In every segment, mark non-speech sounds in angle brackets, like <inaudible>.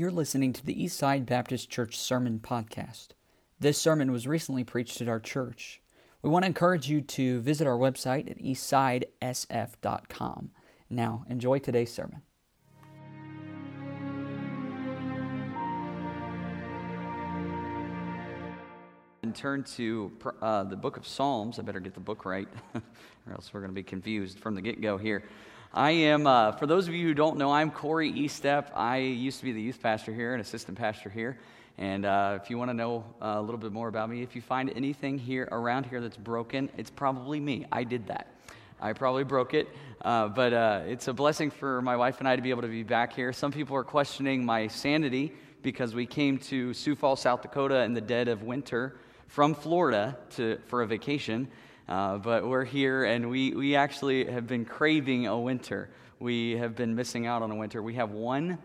You're listening to the Eastside Baptist Church Sermon Podcast. This sermon was recently preached at our church. We want to encourage you to visit our website at eastsidesf.com. Now, enjoy today's sermon. And turn to uh, the book of Psalms. I better get the book right, <laughs> or else we're going to be confused from the get go here. I am, uh, for those of you who don't know, I'm Corey Eastep. I used to be the youth pastor here and assistant pastor here. And uh, if you want to know uh, a little bit more about me, if you find anything here around here that's broken, it's probably me. I did that. I probably broke it, uh, but uh, it's a blessing for my wife and I to be able to be back here. Some people are questioning my sanity because we came to Sioux Falls, South Dakota in the dead of winter from Florida to, for a vacation. Uh, but we're here and we, we actually have been craving a winter. We have been missing out on a winter. We have one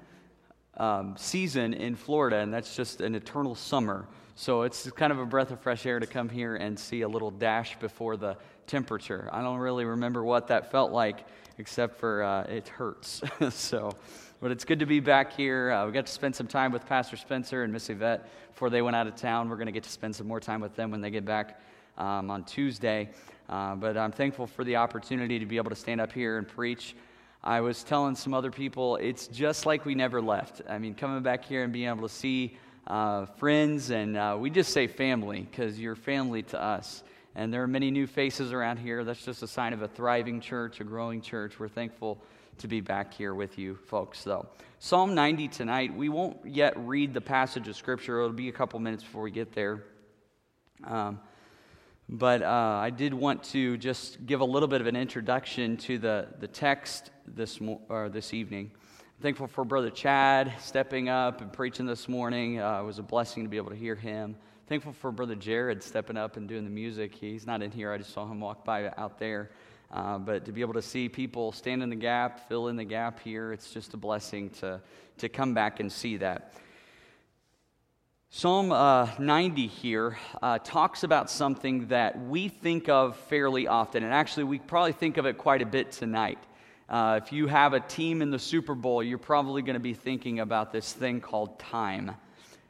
um, season in Florida, and that's just an eternal summer. So it's kind of a breath of fresh air to come here and see a little dash before the temperature. I don't really remember what that felt like, except for uh, it hurts. <laughs> so, but it's good to be back here. Uh, we got to spend some time with Pastor Spencer and Miss Yvette before they went out of town. We're going to get to spend some more time with them when they get back um, on Tuesday. Uh, but I'm thankful for the opportunity to be able to stand up here and preach. I was telling some other people, it's just like we never left. I mean, coming back here and being able to see uh, friends, and uh, we just say family because you're family to us. And there are many new faces around here. That's just a sign of a thriving church, a growing church. We're thankful to be back here with you folks, though. Psalm 90 tonight, we won't yet read the passage of Scripture. It'll be a couple minutes before we get there. Um, but uh, I did want to just give a little bit of an introduction to the, the text this, mo- or this evening. I'm thankful for Brother Chad stepping up and preaching this morning. Uh, it was a blessing to be able to hear him. Thankful for Brother Jared stepping up and doing the music. He's not in here, I just saw him walk by out there. Uh, but to be able to see people stand in the gap, fill in the gap here, it's just a blessing to, to come back and see that. Psalm uh, 90 here uh, talks about something that we think of fairly often, and actually, we probably think of it quite a bit tonight. Uh, if you have a team in the Super Bowl, you're probably going to be thinking about this thing called time.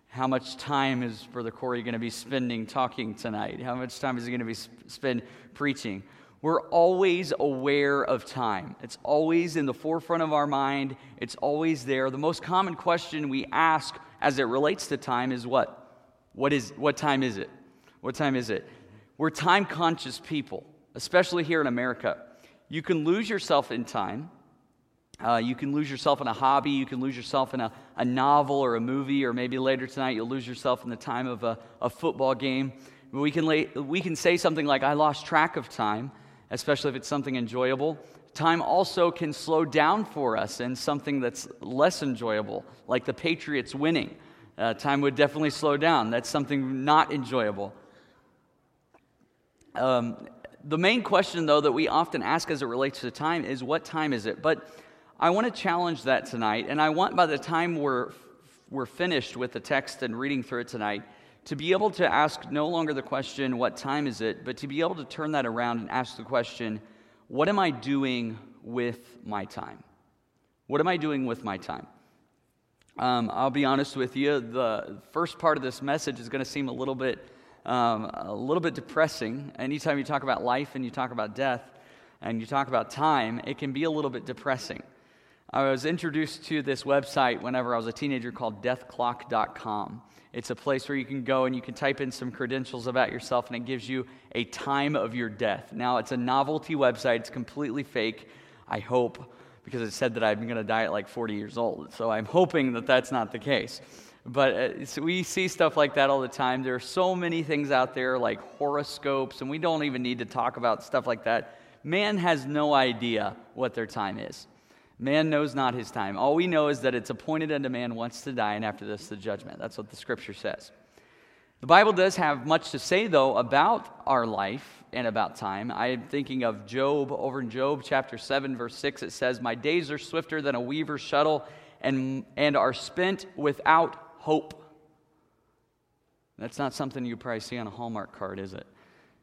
How much time is Brother Corey going to be spending talking tonight? How much time is he going to be sp- spend preaching? We're always aware of time. It's always in the forefront of our mind. It's always there. The most common question we ask as it relates to time is what? What is what time is it? What time is it? We're time conscious people, especially here in America. You can lose yourself in time. Uh, you can lose yourself in a hobby. You can lose yourself in a, a novel or a movie, or maybe later tonight you'll lose yourself in the time of a, a football game. We can, lay, we can say something like, I lost track of time especially if it's something enjoyable. Time also can slow down for us in something that's less enjoyable, like the Patriots winning. Uh, time would definitely slow down. That's something not enjoyable. Um, the main question, though, that we often ask as it relates to time is what time is it? But I want to challenge that tonight, and I want by the time we're, we're finished with the text and reading through it tonight, to be able to ask no longer the question, what time is it, but to be able to turn that around and ask the question, what am I doing with my time? What am I doing with my time? Um, I'll be honest with you, the first part of this message is going to seem a little bit, um, a little bit depressing. Anytime you talk about life and you talk about death and you talk about time, it can be a little bit depressing. I was introduced to this website whenever I was a teenager called deathclock.com. It's a place where you can go and you can type in some credentials about yourself, and it gives you a time of your death. Now, it's a novelty website, it's completely fake, I hope, because it said that I'm going to die at like 40 years old. So I'm hoping that that's not the case. But uh, we see stuff like that all the time. There are so many things out there like horoscopes, and we don't even need to talk about stuff like that. Man has no idea what their time is. Man knows not his time. All we know is that it's appointed unto man once to die, and after this, the judgment. That's what the scripture says. The Bible does have much to say, though, about our life and about time. I'm thinking of Job. Over in Job chapter 7, verse 6, it says, My days are swifter than a weaver's shuttle and, and are spent without hope. That's not something you probably see on a Hallmark card, is it?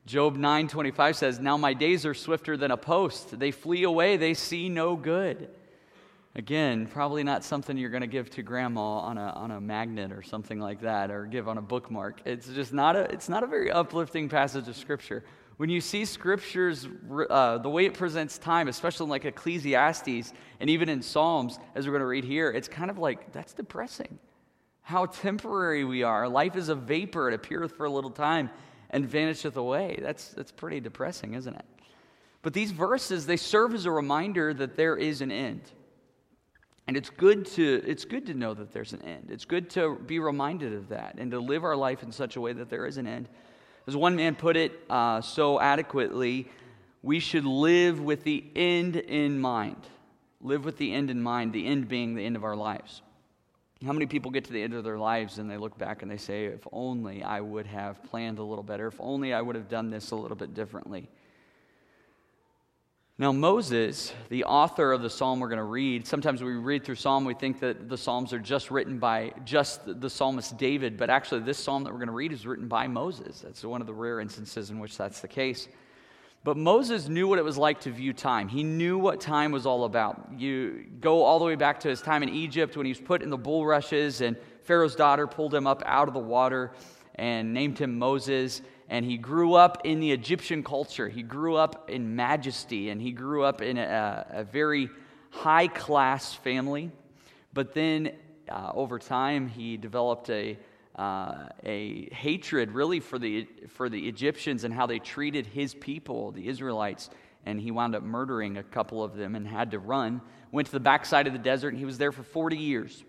Job 9:25 says, "Now my days are swifter than a post. They flee away, they see no good." Again, probably not something you're going to give to grandma on a, on a magnet or something like that, or give on a bookmark. It's just not a, it's not a very uplifting passage of Scripture. When you see Scriptures, uh, the way it presents time, especially in like Ecclesiastes and even in Psalms, as we're going to read here, it's kind of like, that's depressing. How temporary we are. Life is a vapor, it appeareth for a little time and vanisheth away. That's, that's pretty depressing, isn't it? But these verses, they serve as a reminder that there is an end. And it's good to it's good to know that there's an end. It's good to be reminded of that and to live our life in such a way that there is an end. As one man put it uh, so adequately, we should live with the end in mind. Live with the end in mind, the end being the end of our lives. How many people get to the end of their lives and they look back and they say, if only I would have planned a little better, if only I would have done this a little bit differently? Now, Moses, the author of the psalm we're going to read, sometimes we read through psalm, we think that the psalms are just written by just the psalmist David, but actually, this psalm that we're going to read is written by Moses. That's one of the rare instances in which that's the case. But Moses knew what it was like to view time. He knew what time was all about. You go all the way back to his time in Egypt when he was put in the bulrushes, and Pharaoh's daughter pulled him up out of the water and named him Moses and he grew up in the Egyptian culture. He grew up in majesty, and he grew up in a, a very high class family. But then uh, over time, he developed a, uh, a hatred really for the, for the Egyptians and how they treated his people, the Israelites. And he wound up murdering a couple of them and had to run. Went to the backside of the desert, and he was there for 40 years.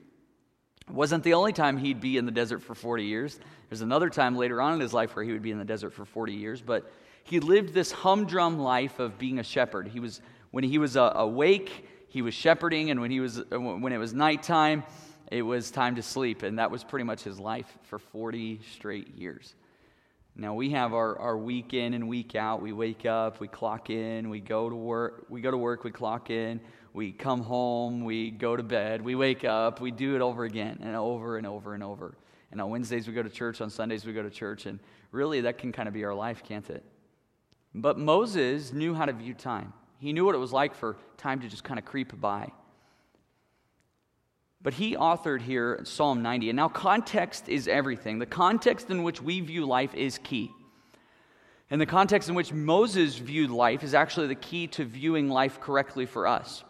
It wasn't the only time he'd be in the desert for 40 years. There's another time later on in his life where he would be in the desert for 40 years, but he lived this humdrum life of being a shepherd. He was when he was uh, awake, he was shepherding, and when he was uh, when it was nighttime, it was time to sleep, and that was pretty much his life for 40 straight years. Now we have our, our week in and week out. We wake up, we clock in, we go to work, we go to work, we clock in, we come home, we go to bed, we wake up, we do it over again and over and over and over. And on Wednesdays we go to church, on Sundays we go to church, and really that can kind of be our life, can't it? But Moses knew how to view time. He knew what it was like for time to just kind of creep by. But he authored here Psalm 90. And now, context is everything. The context in which we view life is key. And the context in which Moses viewed life is actually the key to viewing life correctly for us.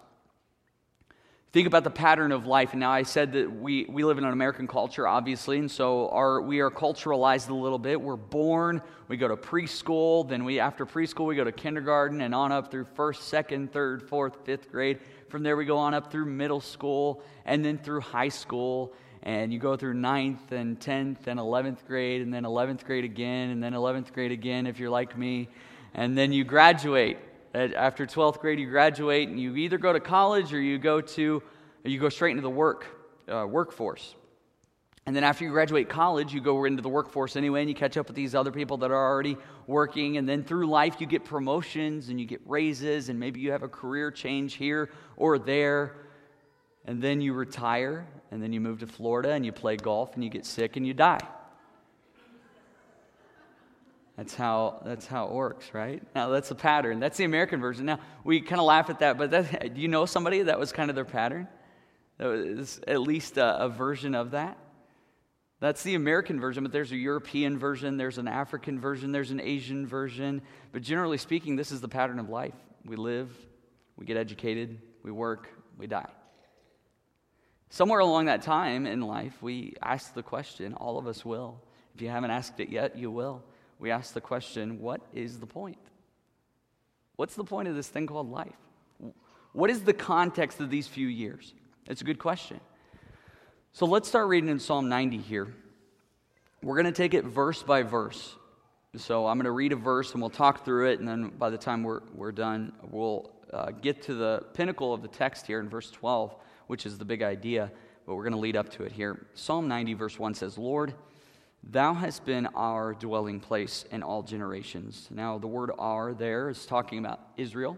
Think about the pattern of life. And now I said that we, we live in an American culture, obviously, and so our, we are culturalized a little bit. We're born, we go to preschool, then we after preschool we go to kindergarten and on up through first, second, third, fourth, fifth grade. From there we go on up through middle school and then through high school. And you go through ninth and 10th and 11th grade, and then 11th grade again, and then 11th grade again if you're like me. And then you graduate after 12th grade, you graduate and you either go to college or you go to, you go straight into the work, uh, workforce. And then after you graduate college, you go into the workforce anyway, and you catch up with these other people that are already working. And then through life, you get promotions and you get raises, and maybe you have a career change here or there. And then you retire, and then you move to Florida and you play golf, and you get sick and you die. That's how, that's how it works, right? Now, that's the pattern. That's the American version. Now, we kind of laugh at that, but that, do you know somebody that was kind of their pattern? That was at least a, a version of that? That's the American version, but there's a European version, there's an African version, there's an Asian version. But generally speaking, this is the pattern of life. We live, we get educated, we work, we die. Somewhere along that time in life, we ask the question, all of us will. If you haven't asked it yet, you will we ask the question what is the point? What's the point of this thing called life? What is the context of these few years? It's a good question. So let's start reading in Psalm 90 here. We're going to take it verse by verse. So I'm going to read a verse and we'll talk through it, and then by the time we're, we're done, we'll uh, get to the pinnacle of the text here in verse 12, which is the big idea, but we're going to lead up to it here. Psalm 90, verse 1 says, Lord, Thou hast been our dwelling place in all generations. Now, the word our there is talking about Israel.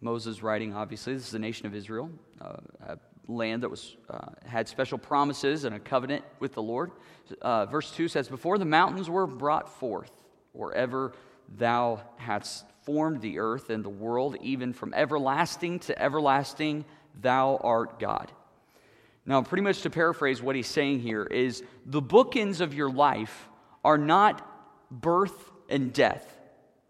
Moses writing, obviously, this is the nation of Israel, uh, a land that was, uh, had special promises and a covenant with the Lord. Uh, verse 2 says, Before the mountains were brought forth, or ever thou hadst formed the earth and the world, even from everlasting to everlasting, Thou art God. Now, pretty much to paraphrase what he's saying here is the bookends of your life are not birth and death.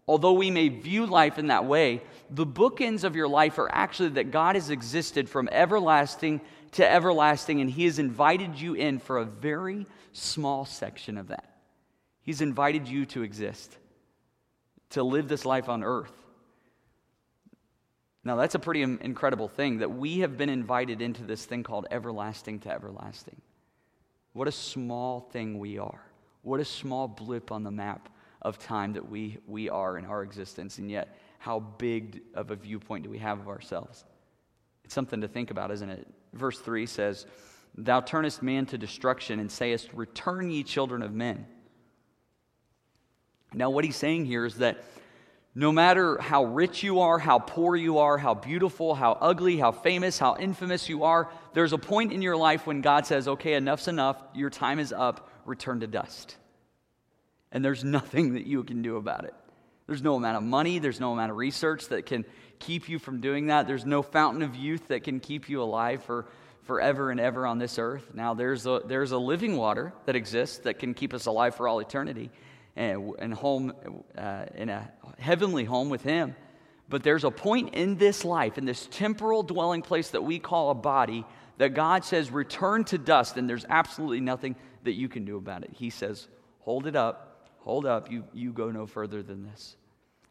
Although we may view life in that way, the bookends of your life are actually that God has existed from everlasting to everlasting, and He has invited you in for a very small section of that. He's invited you to exist, to live this life on earth. Now, that's a pretty incredible thing that we have been invited into this thing called everlasting to everlasting. What a small thing we are. What a small blip on the map of time that we, we are in our existence, and yet how big of a viewpoint do we have of ourselves? It's something to think about, isn't it? Verse 3 says, Thou turnest man to destruction and sayest, Return ye children of men. Now, what he's saying here is that no matter how rich you are, how poor you are, how beautiful, how ugly, how famous, how infamous you are, there's a point in your life when God says, Okay, enough's enough, your time is up, return to dust. And there's nothing that you can do about it. There's no amount of money, there's no amount of research that can keep you from doing that. There's no fountain of youth that can keep you alive for forever and ever on this earth. Now, there's a, there's a living water that exists that can keep us alive for all eternity and, home uh, in a heavenly home with Him. But there's a point in this life, in this temporal dwelling place that we call a body, that God says, return to dust, and there's absolutely nothing that you can do about it. He says, hold it up, hold up, you, you go no further than this.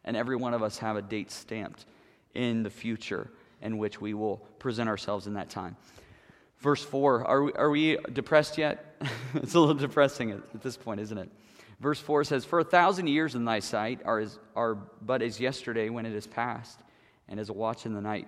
And every one of us have a date stamped in the future in which we will present ourselves in that time. Verse 4, are we, are we depressed yet? <laughs> it's a little depressing at, at, this point, isn't it? Verse 4 says, For a thousand years in thy sight are, as, are but as yesterday when it is past, and as a watch in the night.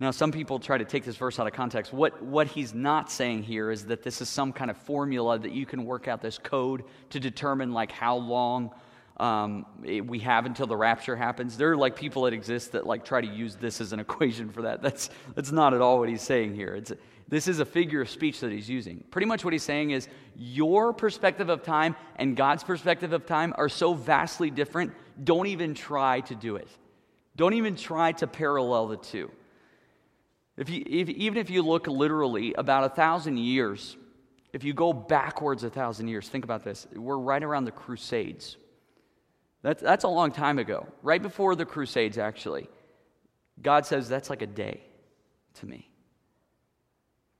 Now, some people try to take this verse out of context. What, what he's not saying here is that this is some kind of formula that you can work out this code to determine like how long um, we have until the rapture happens. There are like people that exist that like try to use this as an <laughs> equation for that. That's, that's not at all what he's saying here. It's, this is a figure of speech that he's using. Pretty much what he's saying is your perspective of time and God's perspective of time are so vastly different, don't even try to do it. Don't even try to parallel the two. If you, if, even if you look literally about a thousand years, if you go backwards a thousand years, think about this. We're right around the Crusades. That's, that's a long time ago, right before the Crusades, actually. God says that's like a day to me.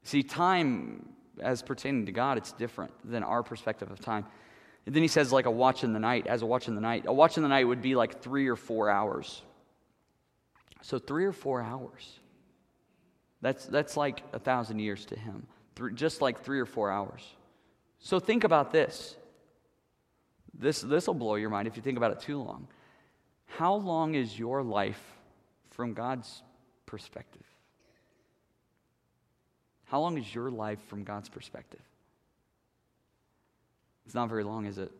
See, time, as pertaining to God, it's different than our perspective of time. And then he says, like a watch in the night, as a watch in the night. A watch in the night would be like three or four hours. So, three or four hours. That's, that's like a thousand years to him, just like three or four hours. So think about this. This this will blow your mind if you think about it too long. How long is your life from God's perspective? How long is your life from God's perspective? It's not very long, is it?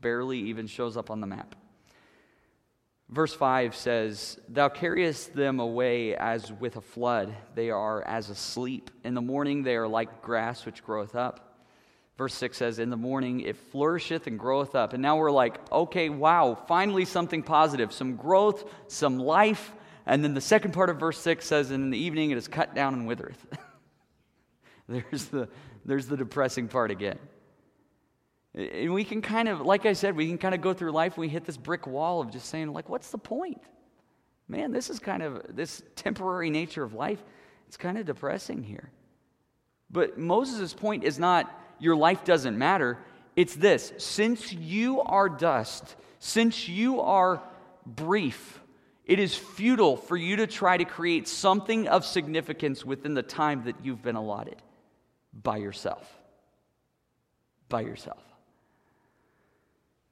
Barely even shows up on the map. Verse 5 says, Thou carriest them away as with a flood. They are as asleep. In the morning they are like grass which groweth up. Verse 6 says, In the morning it flourisheth and groweth up. And now we're like, okay, wow, finally something positive, some growth, some life. And then the second part of verse 6 says, And in the evening it is cut down and withereth. <laughs> there's, the, there's the depressing part again. And we can kind of, like I said, we can kind of go through life and we hit this brick wall of just saying, like, what's the point? Man, this is kind of this temporary nature of life. It's kind of depressing here. But Moses' point is not your life doesn't matter. It's this since you are dust, since you are brief, it is futile for you to try to create something of significance within the time that you've been allotted by yourself. By yourself.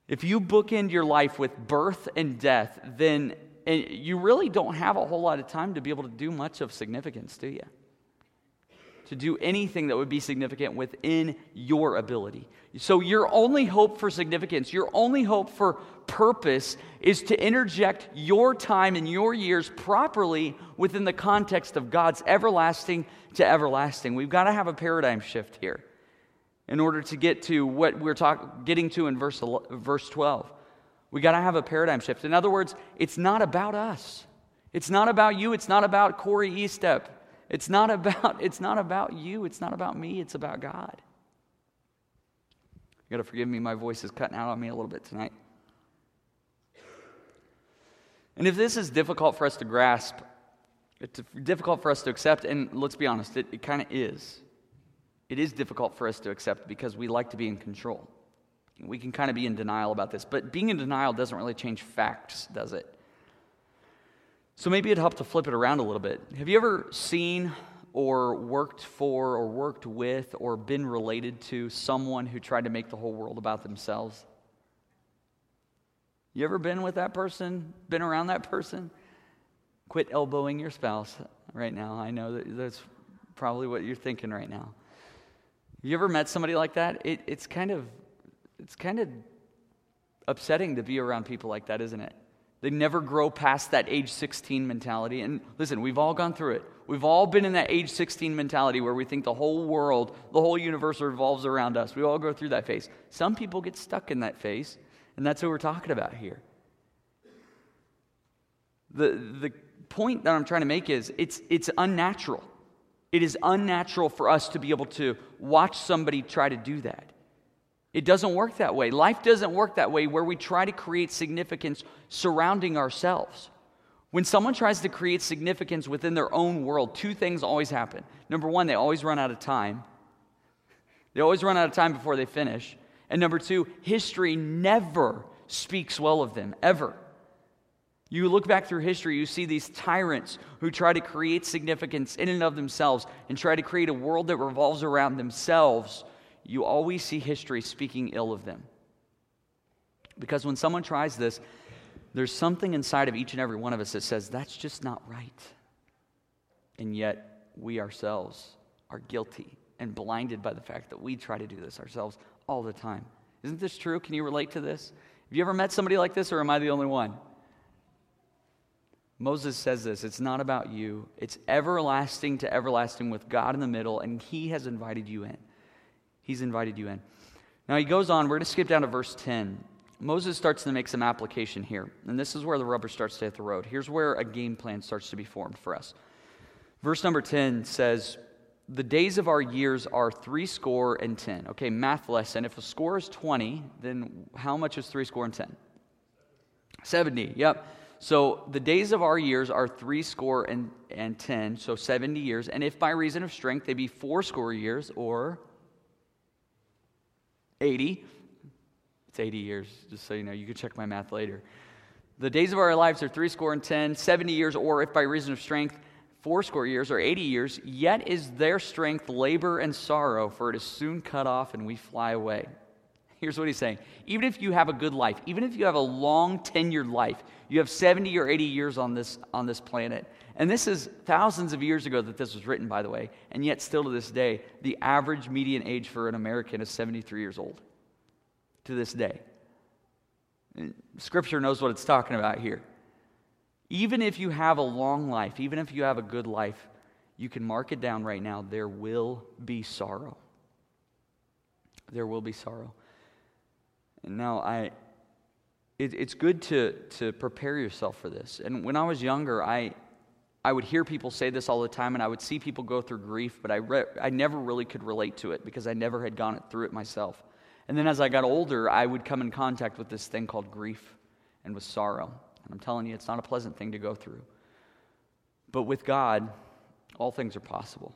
If you bookend your life with birth and death, then you really don't have a whole lot of time to be able to do much of significance, do you? To do anything that would be significant within your ability. So, your only hope for significance, your only hope for purpose is to interject your time and your years properly within the context of God's everlasting to everlasting. We've got to have a paradigm shift here in order to get to what we're talk, getting to in verse, verse 12. We got to have a paradigm shift. In other words, it's not about us. It's not about you. It's not about Corey Eastep. It's not about, <laughs> it's not about you. It's not about me. It's about God. You got to forgive me. My voice is cutting out on me a little bit tonight. And if this is difficult for us to grasp, it's difficult for us to accept, and let's be honest, it, it kind of is. It is difficult for us to accept because we like to be in control. We can kind of be in denial about this, but being in denial doesn't really change facts, does it? So maybe it'd help to flip it around a little bit. Have you ever seen or worked for or worked with or been related to someone who tried to make the whole world about themselves? You ever been with that person? Been around that person? Quit elbowing your spouse right now. I know that that's probably what you're thinking right now. You ever met somebody like that? It, it's kind of it's kind of upsetting to be around people like that, isn't it? They never grow past that age 16 mentality. And listen, we've all gone through it. We've all been in that age 16 mentality where we think the whole world, the whole universe revolves around us. We all go through that phase. Some people get stuck in that phase, and that's what we're talking about here. The, the point that I'm trying to make is it's, it's unnatural. It is unnatural for us to be able to watch somebody try to do that. It doesn't work that way. Life doesn't work that way where we try to create significance surrounding ourselves. When someone tries to create significance within their own world, two things always happen. Number one, they always run out of time. They always run out of time before they finish. And number two, history never speaks well of them, ever. You look back through history, you see these tyrants who try to create significance in and of themselves and try to create a world that revolves around themselves you always see history speaking ill of them. Because when someone tries this, there's something inside of each and every one of us that says, that's just not right. And yet, we ourselves are guilty and blinded by the fact that we try to do this ourselves all the time. Isn't this true? Can you relate to this? Have you ever met somebody like this, or am I the only one? Moses says this it's not about you, it's everlasting to everlasting with God in the middle, and He has invited you in. He's invited you in. Now he goes on, we're going to skip down to verse 10. Moses starts to make some application here. And this is where the rubber starts to hit the road. Here's where a game plan starts to be formed for us. Verse number 10 says, The days of our years are three score and ten. Okay, math lesson. If a score is 20, then how much is three score and ten? 70. Yep. So the days of our years are three score and, and ten, so 70 years. And if by reason of strength they be four score years, or 80. It's 80 years, just so you know. You can check my math later. The days of our lives are three score and ten, 70 years, or if by reason of strength, four score years or 80 years, yet is their strength labor and sorrow, for it is soon cut off and we fly away. Here's what he's saying. Even if you have a good life, even if you have a long tenured life, you have 70 or 80 years on this, on this planet. And this is thousands of years ago that this was written, by the way. And yet, still to this day, the average median age for an American is 73 years old. To this day. Scripture knows what it's talking about here. Even if you have a long life, even if you have a good life, you can mark it down right now. There will be sorrow. There will be sorrow. And now, I, it, it's good to, to prepare yourself for this. And when I was younger, I, I would hear people say this all the time, and I would see people go through grief, but I, re- I never really could relate to it because I never had gone through it myself. And then as I got older, I would come in contact with this thing called grief and with sorrow. And I'm telling you, it's not a pleasant thing to go through. But with God, all things are possible.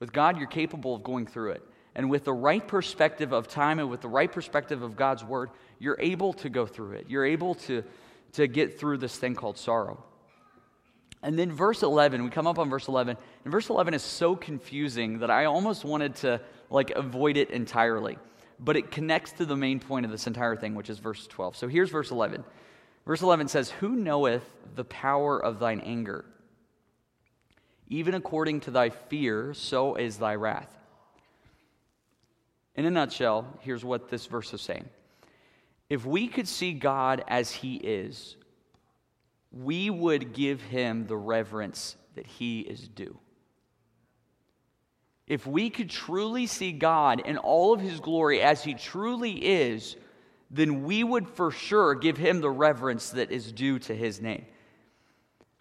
With God, you're capable of going through it. And with the right perspective of time and with the right perspective of God's word, you're able to go through it. You're able to, to get through this thing called sorrow. And then verse 11, we come up on verse 11, and verse 11 is so confusing that I almost wanted to like avoid it entirely. But it connects to the main point of this entire thing, which is verse 12. So here's verse 11. Verse 11 says, Who knoweth the power of thine anger? Even according to thy fear, so is thy wrath. In a nutshell, here's what this verse is saying. If we could see God as he is, we would give him the reverence that he is due. If we could truly see God in all of his glory as he truly is, then we would for sure give him the reverence that is due to his name.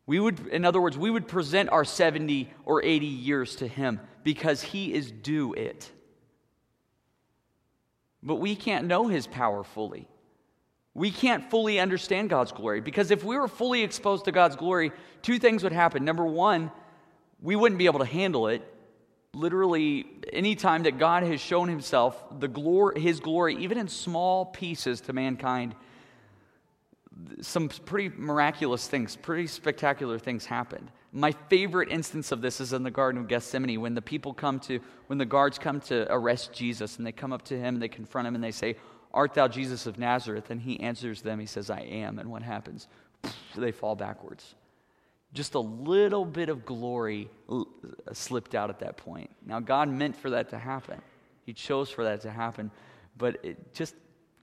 We would, in other words, we would present our 70 or 80 years to Him because He is due it. But we can't know His power fully. We can't fully understand God's glory because if we were fully exposed to God's glory, two things would happen. Number one, we wouldn't be able to handle it. Literally, anytime that God has shown Himself, the glory, His glory, even in small pieces to mankind, some pretty miraculous things, pretty spectacular things happened. My favorite instance of this is in the Garden of Gethsemane when the people come to, when the guards come to arrest Jesus and they come up to him and they confront him and they say, Art thou Jesus of Nazareth? And he answers them, he says, I am. And what happens? They fall backwards. Just a little bit of glory slipped out at that point. Now, God meant for that to happen, He chose for that to happen, but it just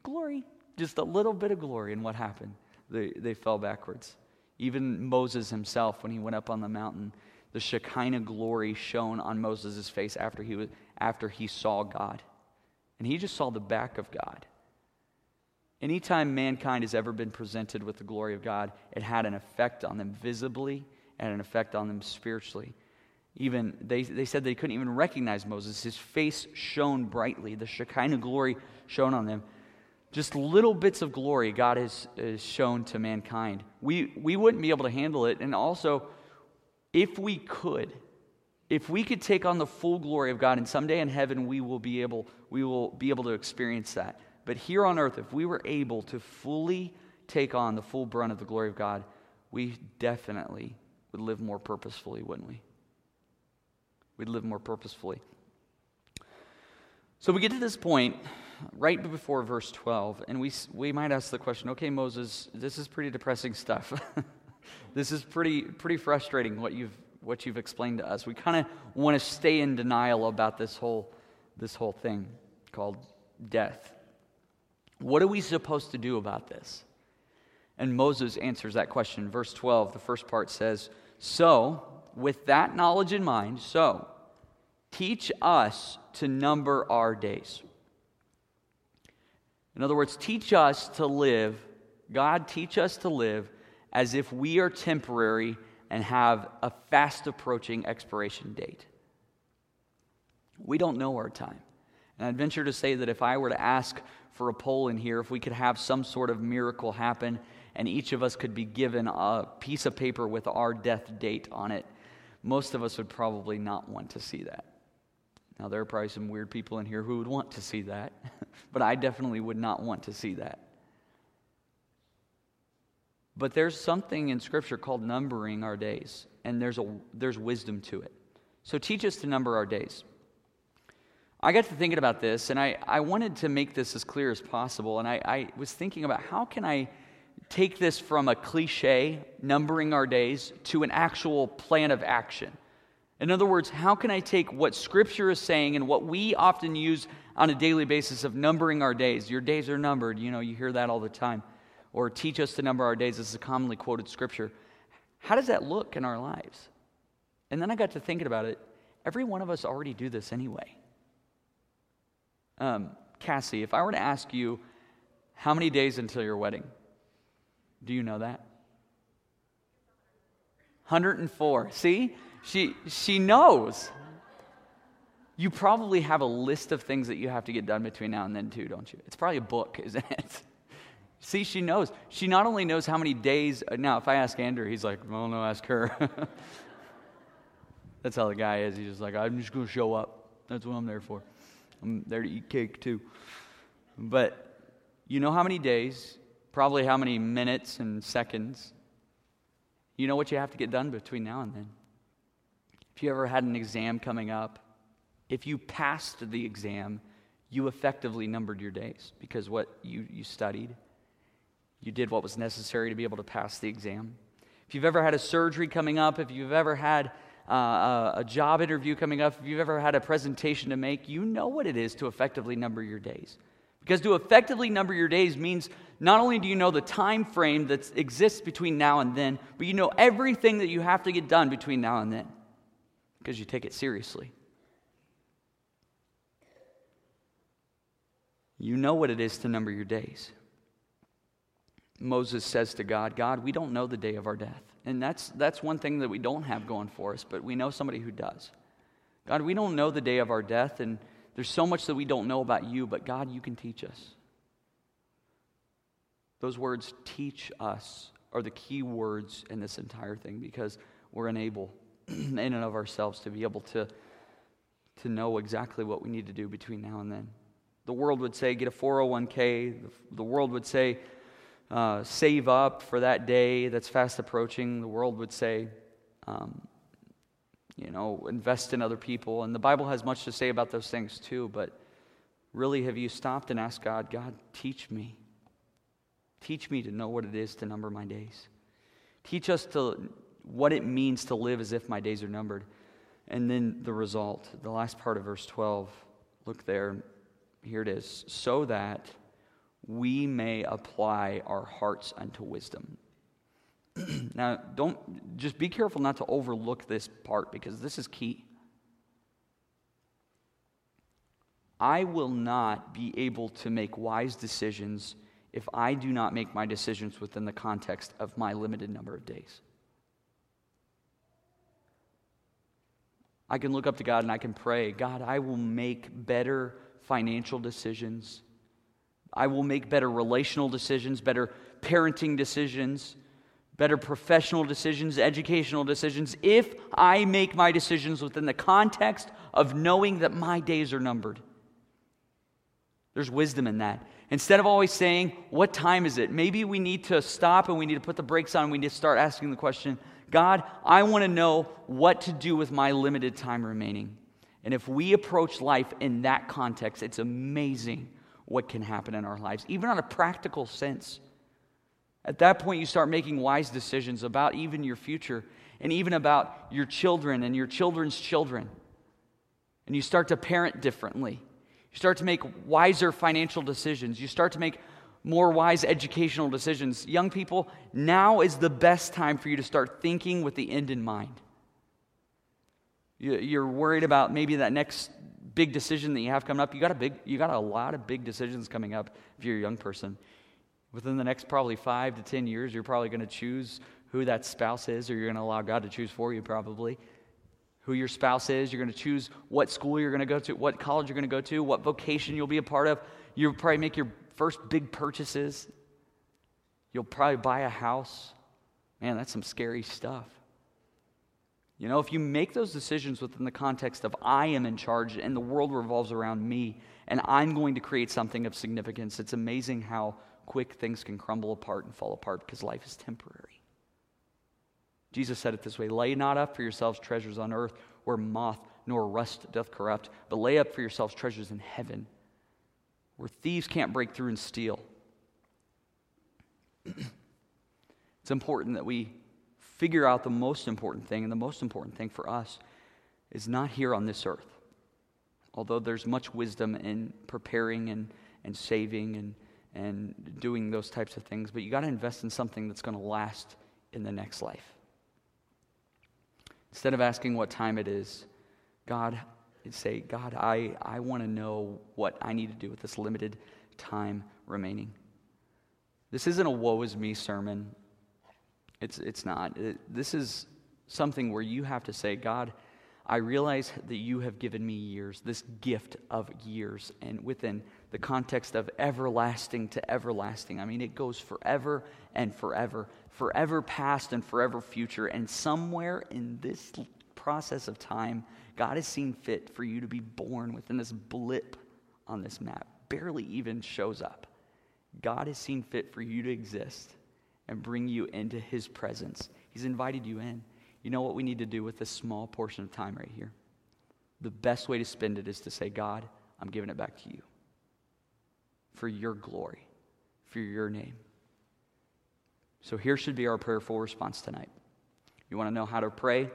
glory, just a little bit of glory. And what happened? they, they fell backwards. Even Moses himself, when he went up on the mountain, the Shekinah glory shone on Moses' face after he, was, after he saw God. And he just saw the back of God. Anytime mankind has ever been presented with the glory of God, it had an effect on them visibly and an effect on them spiritually. Even they, they said they couldn't even recognize Moses. His face shone brightly. The Shekinah glory shone on them just little bits of glory God has, has shown to mankind. We, we wouldn't be able to handle it. And also, if we could, if we could take on the full glory of God, and someday in heaven we will be able, we will be able to experience that. But here on earth, if we were able to fully take on the full brunt of the glory of God, we definitely would live more purposefully, wouldn't we? We'd live more purposefully. So we get to this point right before verse 12, and we, we might ask the question okay, Moses, this is pretty depressing stuff. <laughs> this is pretty, pretty frustrating what you've, what you've explained to us. We kind of want to stay in denial about this whole, this whole thing called death. What are we supposed to do about this? And Moses answers that question. Verse 12, the first part says, So, with that knowledge in mind, so, teach us to number our days. In other words, teach us to live, God, teach us to live as if we are temporary and have a fast approaching expiration date. We don't know our time. And I'd venture to say that if I were to ask for a poll in here, if we could have some sort of miracle happen and each of us could be given a piece of paper with our death date on it, most of us would probably not want to see that. Now, there are probably some weird people in here who would want to see that, <laughs> but I definitely would not want to see that. But there's something in Scripture called numbering our days, and there's, a, there's wisdom to it. So teach us to number our days. I got to thinking about this, and I, I wanted to make this as clear as possible. And I, I was thinking about how can I take this from a cliche, numbering our days, to an actual plan of action. In other words, how can I take what Scripture is saying and what we often use on a daily basis of numbering our days? Your days are numbered. You know, you hear that all the time. Or teach us to number our days. This is a commonly quoted Scripture. How does that look in our lives? And then I got to thinking about it. Every one of us already do this anyway. Um, Cassie, if I were to ask you how many days until your wedding, do you know that? 104. See? She, she knows. You probably have a list of things that you have to get done between now and then, too, don't you? It's probably a book, <laughs> isn't it? See, she knows. She not only knows how many days. Uh, now, if I ask Andrew, he's like, well, no, ask her. <laughs> That's how the guy is. He's just like, I'm just going to show up. That's what I'm there for. I'm there to eat cake, too. But you know how many days, probably how many minutes and seconds. You know what you have to get done between now and then. If you ever had an exam coming up, if you passed the exam, you effectively numbered your days because what you, you studied, you did what was necessary to be able to pass the exam. If you've ever had a surgery coming up, if you've ever had uh, a job interview coming up, if you've ever had a presentation to make, you know what it is to effectively number your days. Because to effectively number your days means not only do you know the time frame that exists between now and then, but you know everything that you have to get done between now and then because you take it seriously. You know what it is to number your days. Moses says to God, God, we don't know the day of our death. And that's, that's one thing that we don't have going for us, but we know somebody who does. God, we don't know the day of our death, and there's so much that we don't know about you, but God, you can teach us. Those words, teach us, are the key words in this entire thing because we're unable <clears throat> in and of ourselves to be able to, to know exactly what we need to do between now and then. The world would say, get a 401k. The world would say, uh, save up for that day that's fast approaching. The world would say, um, you know, invest in other people. And the Bible has much to say about those things too, but really, have you stopped and asked God, God, teach me? Teach me to know what it is to number my days. Teach us to what it means to live as if my days are numbered. And then the result, the last part of verse 12, look there. Here it is. So that we may apply our hearts unto wisdom. <clears throat> now, don't just be careful not to overlook this part because this is key. I will not be able to make wise decisions if I do not make my decisions within the context of my limited number of days. I can look up to God and I can pray, God, I will make better financial decisions. I will make better relational decisions, better parenting decisions, better professional decisions, educational decisions, if I make my decisions within the context of knowing that my days are numbered. There's wisdom in that. Instead of always saying, What time is it? Maybe we need to stop and we need to put the brakes on. We need to start asking the question, God, I want to know what to do with my limited time remaining. And if we approach life in that context, it's amazing what can happen in our lives, even on a practical sense. At that point, you start making wise decisions about even your future and even about your children and your children's children. And you start to parent differently. You start to make wiser financial decisions. You start to make more wise educational decisions. Young people, now is the best time for you to start thinking with the end in mind. You're worried about maybe that next big decision that you have coming up. You got a big, you got a lot of big decisions coming up if you're a young person. Within the next probably five to ten years, you're probably going to choose who that spouse is, or you're going to allow God to choose for you, probably. Who your spouse is, you're going to choose what school you're going to go to, what college you're going to go to, what vocation you'll be a part of. You'll probably make your first big purchases. You'll probably buy a house. Man, that's some scary stuff. You know, if you make those decisions within the context of I am in charge and the world revolves around me and I'm going to create something of significance, it's amazing how quick things can crumble apart and fall apart because life is temporary. Jesus said it this way Lay not up for yourselves treasures on earth where moth nor rust doth corrupt, but lay up for yourselves treasures in heaven where thieves can't break through and steal. <clears throat> it's important that we figure out the most important thing, and the most important thing for us is not here on this earth. Although there's much wisdom in preparing and, and saving and, and doing those types of things, but you got to invest in something that's going to last in the next life. Instead of asking what time it is, God, say, God, I, I want to know what I need to do with this limited time remaining. This isn't a woe is me sermon. It's, it's not. It, this is something where you have to say, God, I realize that you have given me years, this gift of years, and within the context of everlasting to everlasting. I mean, it goes forever and forever, forever past and forever future. And somewhere in this process of time, God has seen fit for you to be born within this blip on this map, barely even shows up. God has seen fit for you to exist and bring you into his presence. He's invited you in. You know what we need to do with this small portion of time right here? The best way to spend it is to say, God, I'm giving it back to you for your glory, for your name. So here should be our prayerful response tonight. You want to know how to pray,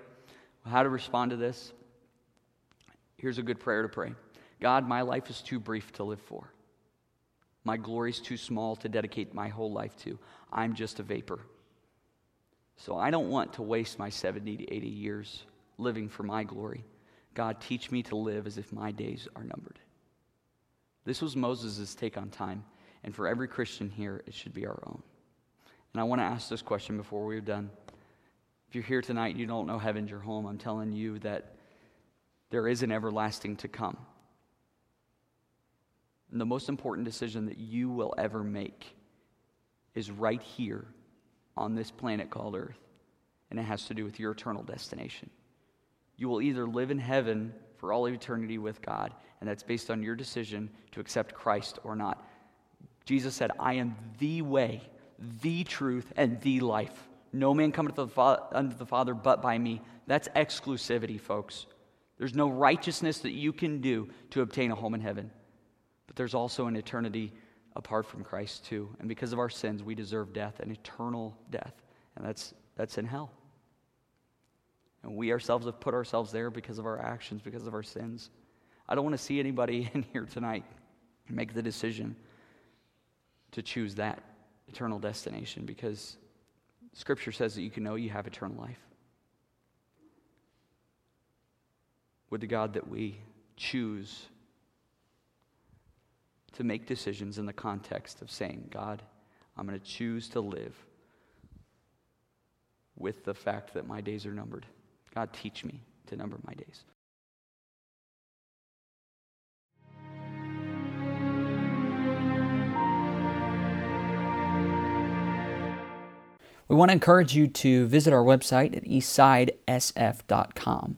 how to respond to this? Here's a good prayer to pray God, my life is too brief to live for. My glory is too small to dedicate my whole life to. I'm just a vapor. So I don't want to waste my 70 to 80 years living for my glory. God, teach me to live as if my days are numbered. This was Moses' take on time, and for every Christian here, it should be our own. And I want to ask this question before we're done. If you're here tonight you don't know heaven's your home, I'm telling you that there is an everlasting to come. And the most important decision that you will ever make is right here on this planet called Earth. And it has to do with your eternal destination. You will either live in heaven for all eternity with God, and that's based on your decision to accept Christ or not. Jesus said, I am the way, the truth, and the life. No man cometh unto the Father but by me. That's exclusivity, folks. There's no righteousness that you can do to obtain a home in heaven. There's also an eternity apart from Christ, too. And because of our sins, we deserve death, an eternal death. And that's, that's in hell. And we ourselves have put ourselves there because of our actions, because of our sins. I don't want to see anybody <laughs> in here tonight make the decision to choose that eternal destination because Scripture says that you can know you have eternal life. Would to God that we choose to make decisions in the context of saying, God, I'm going to choose to live with the fact that my days are numbered. God, teach me to number my days. We want to encourage you to visit our website at eastsidesf.com.